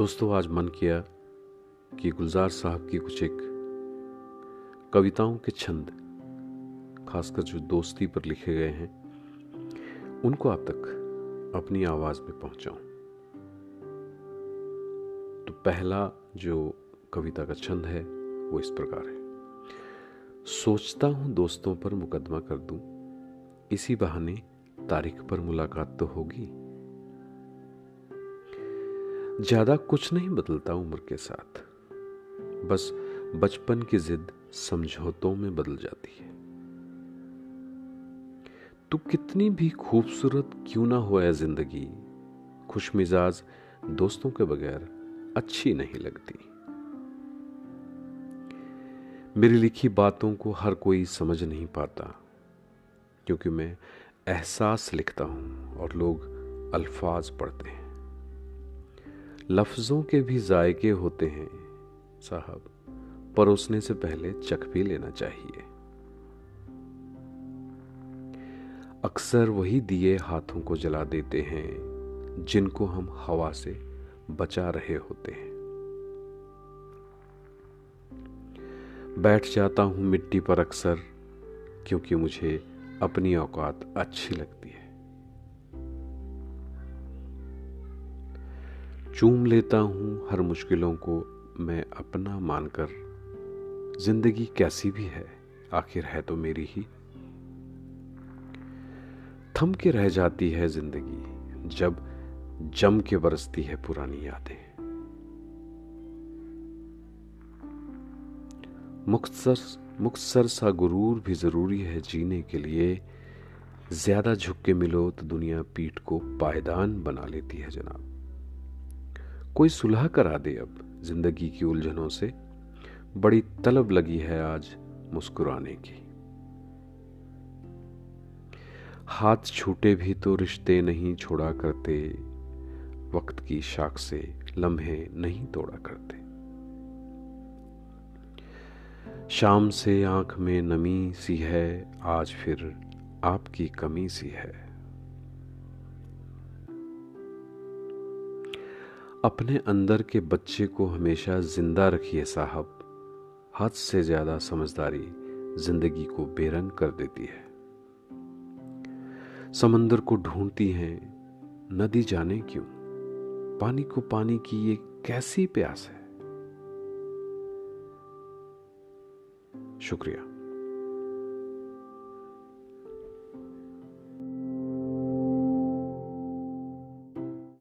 दोस्तों, आज मन किया कि गुलजार साहब की कुछ एक कविताओं के छंद, खासकर जो दोस्ती पर लिखे गए हैं, उनको आप तक अपनी आवाज़ में पहुंचाऊं। तो पहला जो कविता का छंद है, वो इस प्रकार है। सोचता हूँ दोस्तों पर मुकदमा कर दूँ, इसी बहाने तारीख पर मुलाकात तो होगी ज़्यादा कुछ नहीं बदलता उम्र के साथ। बस बचपन की जिद समझौतों में बदल जाती है। तू कितनी भी खूबसूरत क्यों ना हो है ज़िंदगी खुश मिजाज दोस्तों के बगैर अच्छी नहीं लगती। मेरी लिखी बातों को हर कोई समझ नहीं पाता, क्योंकि मैं एहसास लिखता हूँ और लोग अल्फाज पढ़ते हैं। लफ्जों के भी जायके होते हैं, साहब परोसने से पहले चख भी लेना चाहिए। अक्सर वही दिए हाथों को जला देते हैं, जिनको हम हवा से बचा रहे होते हैं। बैठ जाता हूँ मिट्टी पर अक्सर, क्योंकि मुझे अपनी औकात अच्छी लगती है। चूम लेता हूँ हर मुश्किलों को मैं अपना मानकर। ज़िंदगी कैसी भी है, आखिर है तो मेरी ही। थम के रह जाती है ज़िंदगी, जब जम के बरसती है पुरानी यादें। मुख्तसर मुख्तसर सा गुरूर भी ज़रूरी है जीने के लिए। ज़्यादा झुक के मिलो तो दुनिया पीठ को पायदान बना लेती है जनाब। कोई सुलह करा दे अब ज़िंदगी की उलझनों से। बड़ी तलब लगी है आज मुस्कुराने की। हाथ छूटे भी तो रिश्ते नहीं छोड़ा करते। वक्त की शाख से लम्हे नहीं तोड़ा करते। शाम से आँख में नमी सी है, आज फिर आपकी कमी सी है। अपने अंदर के बच्चे को हमेशा ज़िंदा रखिए साहब। हद से ज़्यादा समझदारी ज़िंदगी को बेरंग कर देती है। समंदर को ढूंढती है, नदी जाने क्यों? पानी को पानी की ये कैसी प्यास है? शुक्रिया।